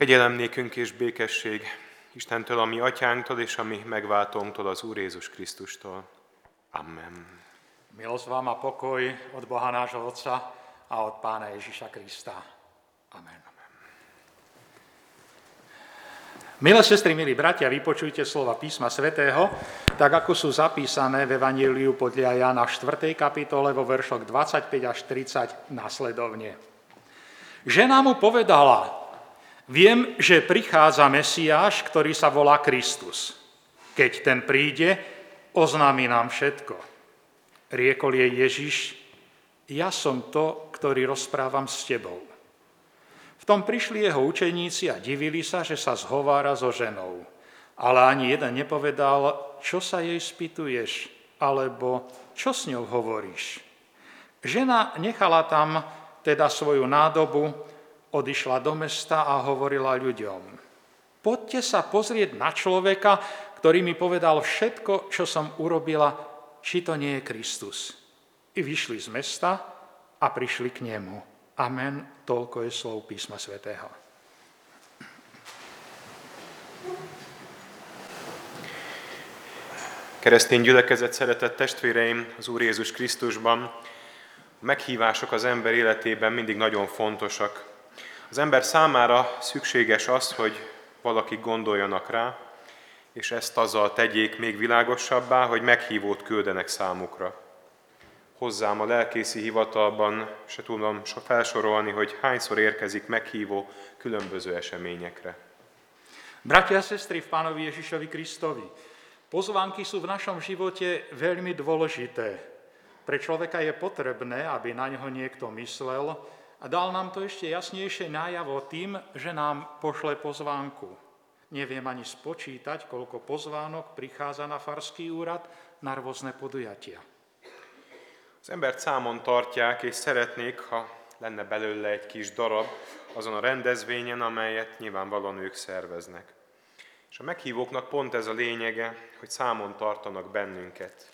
Kegyelem nékünk és békesség Istentől, ami atyánktól és ami megváltónktól, az Úr Jézus Krisztustól. Amen. Milosť vám a pokoj od Boha nášho Otca a od Pána Ježíša Krista. Amen. Milé sestry, milí bratia, vypočujte slova písma svätého, tak ako sú zapísané v Evangeliu podľa Jana 4. kapitole vo veršoch 25 až 30 následovne. Žena mu povedala, viem, že prichádza Mesiáš, ktorý sa volá Kristus. Keď ten príde, oznámi nám všetko. Riekol jej Ježiš, ja som to, ktorý rozprávam s tebou. V tom prišli jeho učeníci a divili sa, že sa zhovára so ženou. Ale ani jeden nepovedal, čo sa jej spýtuješ, alebo čo s ňou hovoríš. Žena nechala tam teda svoju nádobu, odišla do mesta a hovorila ľuďom. Poďte sa pozrieť na človeka, ktorý mi povedal všetko, čo som urobila, či to nie je Kristus. I vyšli z mesta a prišli k nemu. Amen. Toľko je slov písma svätého. Keresztény gyülekezet, szeretett testvéreim az Úr Jézus Krisztusban, a meghívások az ember életében mindig nagyon fontosak. Az ember számára szükséges az, hogy valaki gondoljanak rá, és ezt azzal tegyék még világosabbá, hogy meghívót küldenek számukra hozzám a lelkészi hivatalban se tudom felsorolni, hogy hányszor érkezik meghívó különböző eseményekre. Bratia a sestry v Pánovi Ježišovi Kristovi, pozvánky sú v našom živote veľmi dôležité. Pre človeka je potrebné, aby na neho niekto myslel a dal nám to ešte jasnejšie nájavo tým, že nám pošle pozvánku. Neviem ani spočítať, koľko pozvánok prichádza na farský úrad na rôzne podujatia. Az embert számon tartják, és szeretnék, ha lenne belőle egy kis darab azon a rendezvényen, amelyet nyilvánvalóan ők szerveznek. És a meghívóknak pont ez a lényege, hogy számon tartanak bennünket.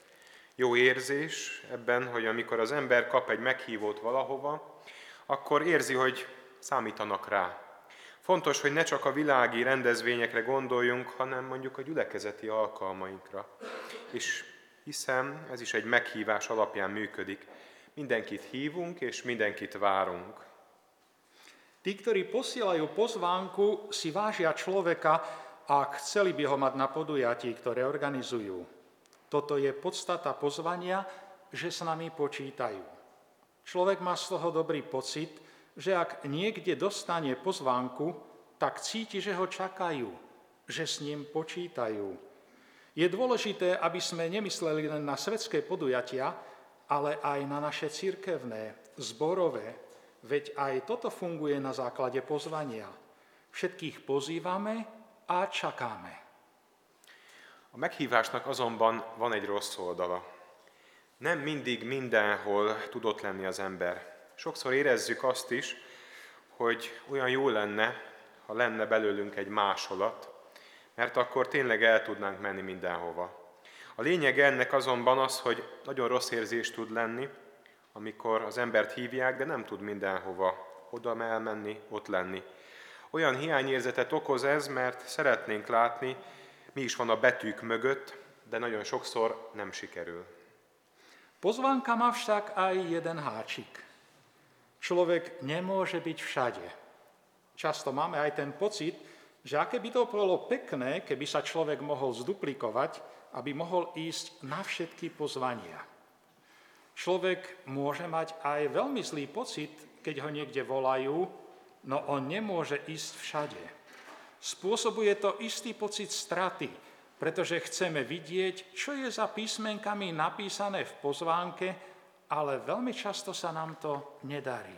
Jó érzés ebben, hogy amikor az ember kap egy meghívót valahova, akkor érzi, hogy számítanak rá. Fontos, hogy ne csak a világi rendezvényekre gondoljunk, hanem mondjuk a gyülekezeti alkalmainkra. És hiszen ez is egy meghívás alapján működik. Mindenkit hívunk, és mindenkit várunk. Tí, ktorí posielajú pozvánku, si vážia človeka a chceli by ho mať na podujatí, ktoré organizujú. Toto je podstata pozvania, že s nami počítajú. Človek má z toho dobrý pocit, že ak niekde dostane pozvánku, tak cíti, že ho čakajú, že s ním počítajú, je dôležité, aby sme nemysleli len na svetské podujatia, ale aj na naše cirkevné, zborové, veď aj toto funguje na základe pozvania. Všetkých pozývame a čakáme. A meghívásnak azonban van egy rossz oldala. Nem mindig mindenhol tudott lenni az ember. Sokszor érezzük azt is, hogy olyan jó lenne, ha lenne belőlünk egy másolat, mert akkor tényleg el tudnánk menni mindenhova. A lényeg ennek azonban az, hogy nagyon rossz érzés tud lenni, amikor az embert hívják, de nem tud mindenhova oda elmenni, ott lenni. Olyan hiányérzetet okoz ez, mert szeretnénk látni, mi is van a betűk mögött, de nagyon sokszor nem sikerül. Pozvánka má však aj jeden háčik. Človek nemôže byť všade. Často máme aj ten pocit, že aké by to bolo pekné, keby sa človek mohol zduplikovať, aby mohol ísť na všetky pozvania. Človek môže mať aj veľmi zlý pocit, keď ho niekde volajú, no on nemôže ísť všade. Spôsobuje to istý pocit straty, pretože chceme vidieť, čo je za písmenkami napísané v pozvánke, ale veľmi často sa nám to nedarí.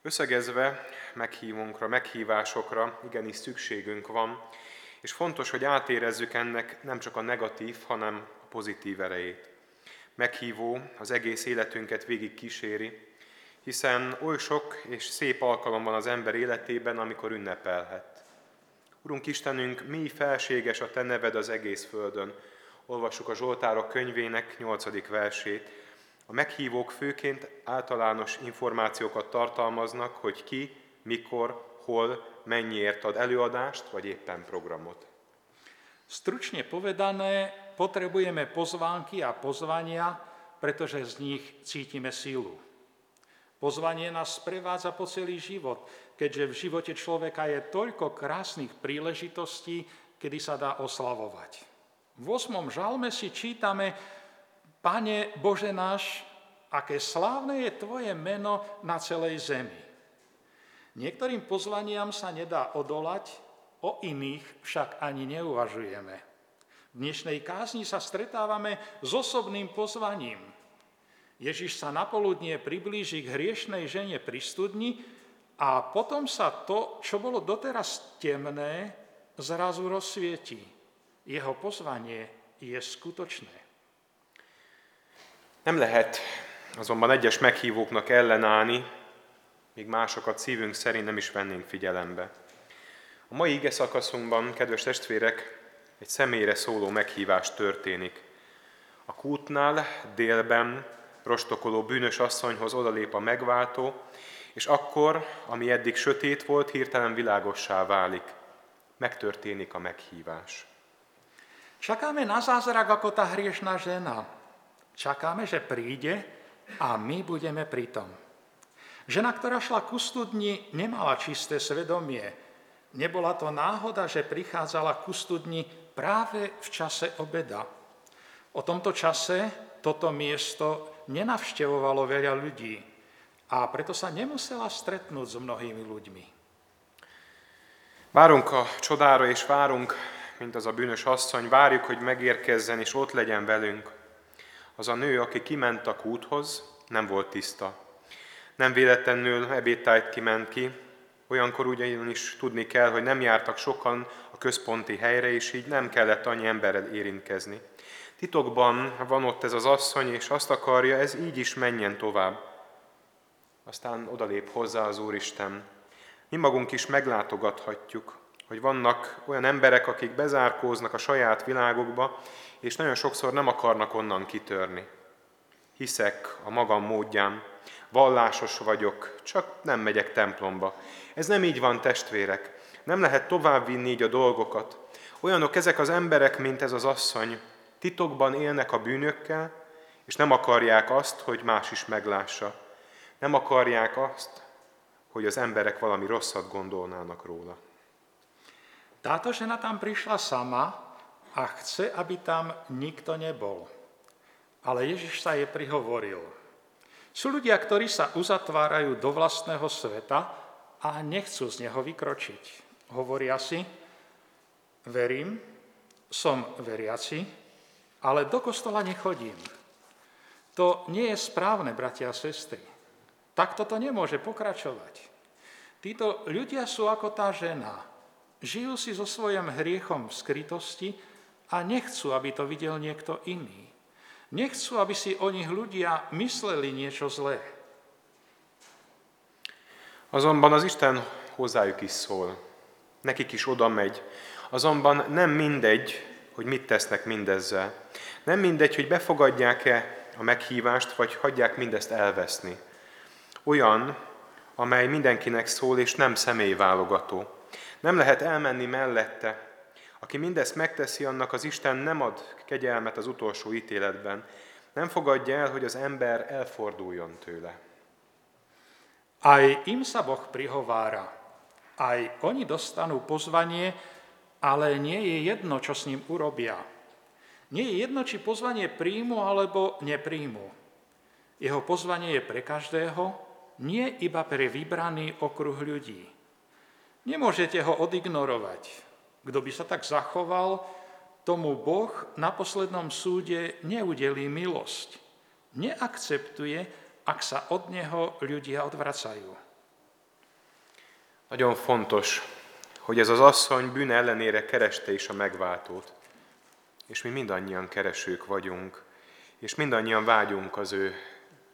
Összegezve meghívunkra, meghívásokra igenis szükségünk van, és fontos, hogy átérezzük ennek nem csak a negatív, hanem a pozitív erejét. Meghívó az egész életünket végig kíséri, hiszen oly sok és szép alkalom van az ember életében, amikor ünnepelhet. Urunk Istenünk, mi felséges a Te neved az egész földön. Olvassuk a Zsoltárok könyvének 8. versét. A meghívók főként általános információkat tartalmaznak, hogy ki, mikor, hol, mennyiért ad előadást, vagy éppen programot. Stručne povedané, potrebujeme pozvánky a pozvania, pretože z nich cítime sílu. Pozvanie nás sprevádza po celý život, keďže v živote človeka je toľko krásnych príležitostí, kedy sa dá oslavovať. V 8. žalme si čítame, Pane Bože náš, aké slávne je Tvoje meno na celej zemi. Niektorým pozvaniam sa nedá odolať, o iných však ani neuvažujeme. V dnešnej kázni sa stretávame s osobným pozvaním. Ježiš sa napoludnie priblíži k hriešnej žene pri studni a potom sa to, čo bolo doteraz temné, zrazu rozsvieti. Jeho pozvanie je skutočné. Nem lehet azonban egyes meghívóknak ellenállni, míg másokat szívünk szerint nem is vennénk figyelembe. A mai ige szakaszunkban, kedves testvérek, egy személyre szóló meghívás történik. A kútnál, délben, rostokoló bűnös asszonyhoz odalép a megváltó, és akkor, ami eddig sötét volt, hirtelen világossá válik. Megtörténik a meghívás. Čakáme na zázrak ako tá hriešná žena. Čakáme, že príde a my budeme pritom. Žena, ktorá šla ku studni, nemala čisté svedomie. Nebola to náhoda, že prichádzala ku studni práve v čase obeda. O tomto čase toto miesto nenavštevovalo veľa ľudí a preto sa nemusela stretnúť s mnohými ľuďmi. Várunk a csodára, és várunk, mint az a bűnös asszony, várjuk, hogy megérkezzen, és ott legyen velünk. Az a nő, aki kiment a kúthoz, nem volt tiszta. Nem véletlenül ebédtájt kiment ki, olyankor ugyanis tudni kell, hogy nem jártak sokan a központi helyre, és így nem kellett annyi emberrel érintkezni. Titokban van ott ez az asszony, és azt akarja, ez így is menjen tovább. Aztán odalép hozzá az Úristen. Mi magunk is meglátogathatjuk, hogy vannak olyan emberek, akik bezárkóznak a saját világukba, és nagyon sokszor nem akarnak onnan kitörni. Hiszek a magam módján, vallásos vagyok, csak nem megyek templomba. Ez nem így van, testvérek. Nem lehet továbbvinni így a dolgokat. Olyanok ezek az emberek, mint ez az asszony, titokban élnek a bűnökkel, és nem akarják azt, hogy más is meglássa. Nem akarják azt, hogy az emberek valami rosszat gondolnának róla. Táto žena tam prišla sama a chce, aby tam nikto nebol. Ale Ježiš sa jej prihovoril – sú ľudia, ktorí sa uzatvárajú do vlastného sveta a nechcú z neho vykročiť. Hovoria si, verím, som veriaci, ale do kostola nechodím. To nie je správne, bratia a sestry. Takto to nemôže pokračovať. Títo ľudia sú ako tá žena. Žijú si so svojím hriechom v skrytosti a nechcú, aby to videl niekto iný. Nechcú, aby si o nich ľudia mysleli niečo zlé. Azonban az Isten hozzájuk is szól. Nekik is oda megy. Azonban nem mindegy, hogy mit tesznek mindezzel. Nem mindegy, hogy befogadják-e a meghívást, vagy hagyják mindezt elveszni. Olyan, amely mindenkinek szól, és nem személyválogató. Nem lehet elmenni mellette, aki mindezt megteszi, annak az Isten nem ad kegyelmet az utolsó ítéletben. Nem fogadja el, hogy az ember elforduljon tőle. Aj im sa Boh prihovára. Aj oni dostanú pozvanie, ale nie je jedno, čo s ním urobia. Nie je jedno, či pozvanie príjmu alebo nepríjmu. Jeho pozvanie je pre každého, nie iba pre vybraný okruh ľudí. Nemôžete ho odignorovať. Kto by sa tak zachoval, tomu Boh na poslednom súde neudelí milosť. Neakceptuje, ak sa od Neho ľudia odvracajú. Nagyon fontos, hogy ez az asszony bűn ellenére kereste is a megváltót. És mi mindannyian keresők vagyunk, és mindannyian vágyunk az ő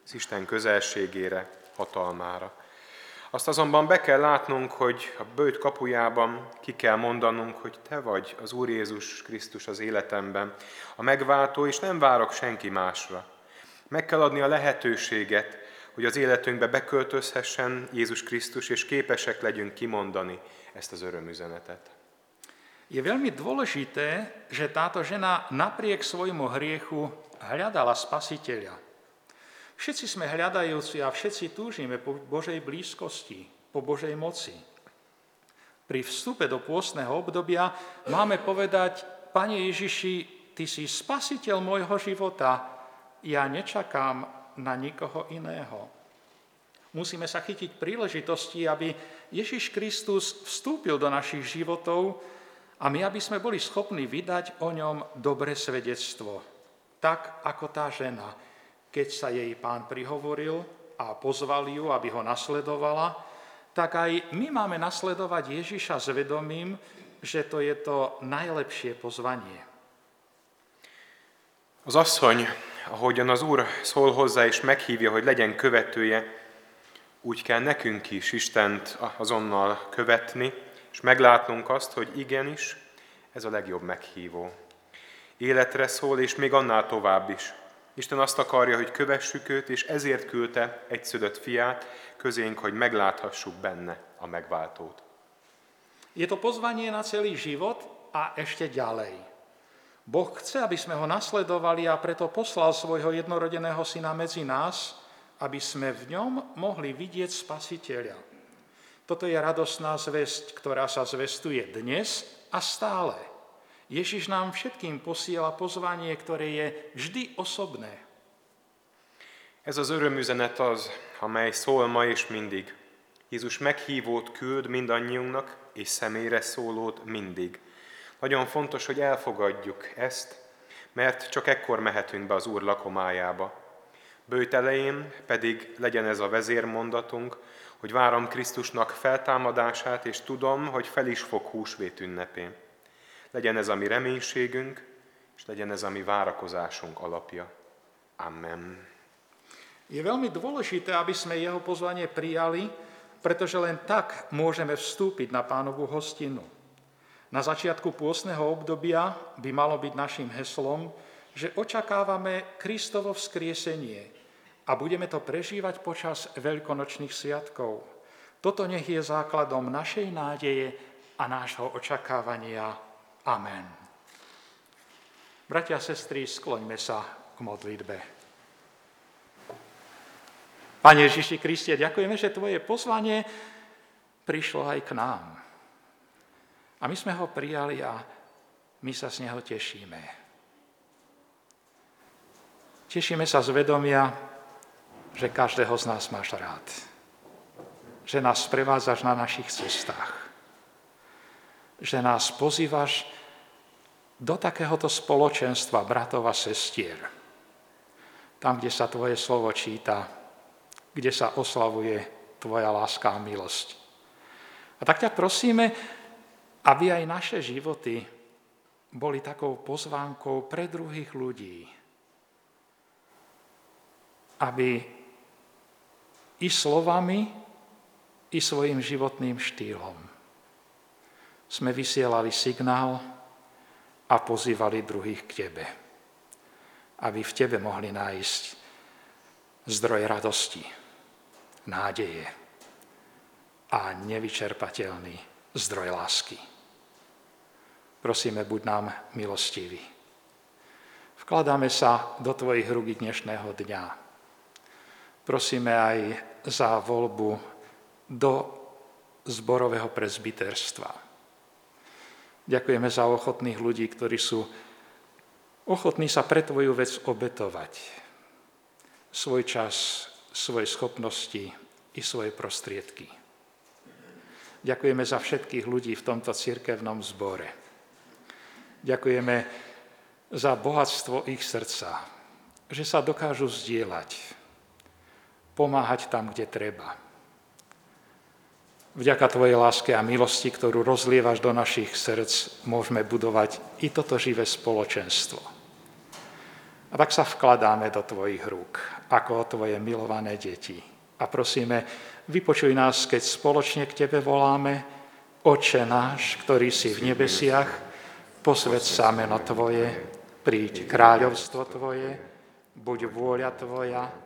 az Isten közelségére, hatalmára. Azt azonban be kell látnunk, hogy a bőt kapujában ki kell mondanunk, hogy Te vagy az Úr Jézus Krisztus az életemben, a megváltó, és nem várok senki másra. Meg kell adni a lehetőséget, hogy az életünkbe beköltözhessen Jézus Krisztus, és képesek legyünk kimondani ezt az örömüzenetet. Je veľmi dôležité, že táto žena napriek svojmu hriechu hľadala spasiteľa. Všetci sme hľadajúci a všetci túžime po Božej blízkosti, po Božej moci. Pri vstupe do pôstneho obdobia máme povedať, Pane Ježiši, Ty si spasiteľ môjho života, ja nečakám na nikoho iného. Musíme sa chytiť príležitosti, aby Ježiš Kristus vstúpil do našich životov a my, aby sme boli schopní vydať o ňom dobré svedectvo. Tak ako tá žena, keď sa jej pán prihovoril a pozval ju, aby ho nasledovala, tak aj my máme nasledovať Ježiša s vedomím, že to je to najlepšie pozvanie. Az asszony, ahogyan az Úr szól hozzá és meghívja, hogy legyen követője, úgy kell nekünk is Istent azonnal követni, és meglátnunk azt, hogy igenis, ez a legjobb meghívó. Életre szól, és még annál tovább is. Isten azt akarja, hogy kövessük őt, és ezért küldte egy szülött fiát közénk, hogy megláthassuk benne a megváltót. Je to pozvanie na celý život a ešte ďalej. Boh chce, aby sme ho nasledovali a preto poslal svojho jednorodeného syna medzi nás, aby sme v ňom mohli vidieť spasiteľa. Toto je radosná zväzť, ktorá sa zvestuje dnes a stále. Ježiš nám všetkým posiela pozvanie, ktoré je vždy osobné. Ez az örömüzenet az, amely szól ma és mindig. Jézus meghívót küld mindannyiunknak, és személyre szólót mindig. Nagyon fontos, hogy elfogadjuk ezt, mert csak ekkor mehetünk be az Úr lakomájába. Bőt elején pedig legyen ez a vezérmondatunk, hogy várom Krisztusnak feltámadását, és tudom, hogy fel is fog húsvét ünnepén. Legyen ez a mi reménységünk, és legyen ez a mi várakozásunk alapja. Amen. Je veľmi dôležité, aby sme jeho pozvanie prijali, pretože len tak môžeme vstúpiť na pánovú hostinu. Na začiatku pôstneho obdobia by malo byť našim heslom, že očakávame Kristovo vzkriesenie a budeme to prežívať počas veľkonočných sviatkov. Toto nech je základom našej nádeje a nášho očakávania. Amen. Bratia a sestry, skloňme sa k modlitbe. Pane Ježiši Kriste, ďakujeme, že Tvoje pozvanie prišlo aj k nám. A my sme ho prijali a my sa z neho tešíme. Tešíme sa z vedomia, že každého z nás máš rád. Že nás sprevádzaš na našich cestách. Že nás pozývaš do takéhoto spoločenstva bratov a sestier. Tam, kde sa Tvoje slovo číta, kde sa oslavuje Tvoja láska a milosť. A tak ťa prosíme, aby aj naše životy boli takou pozvánkou pre druhých ľudí. Aby i slovami, i svojim životným štýlom sme vysielali signál a pozývali druhých k Tebe. Aby v Tebe mohli nájsť zdroj radosti nádeje a nevyčerpateľný zdroj lásky. Prosíme, buď nám milostivý. Vkladáme sa do Tvojich rúk dnešného dňa. Prosíme aj za voľbu do zborového prezbiterstva. Ďakujeme za ochotných ľudí, ktorí sú ochotní sa pre Tvoju vec obetovať. Svoj čas, svoje schopnosti i svoje prostriedky. Ďakujeme za všetkých ľudí v tomto cirkevnom zbore. Ďakujeme za bohatstvo ich srdca, že sa dokážu zdieľať, pomáhať tam, kde treba. Vďaka Tvojej láske a milosti, ktorú rozlievaš do našich srdc, môžeme budovať i toto živé spoločenstvo. A tak sa vkladáme do Tvojich rúk ako tvoje milované deti. A prosíme, vypočuj nás, keď spoločne k Tebe voláme, Oče náš, ktorý si v nebesiach, posved sa meno Tvoje, príď kráľovstvo Tvoje, buď vôľa Tvoja,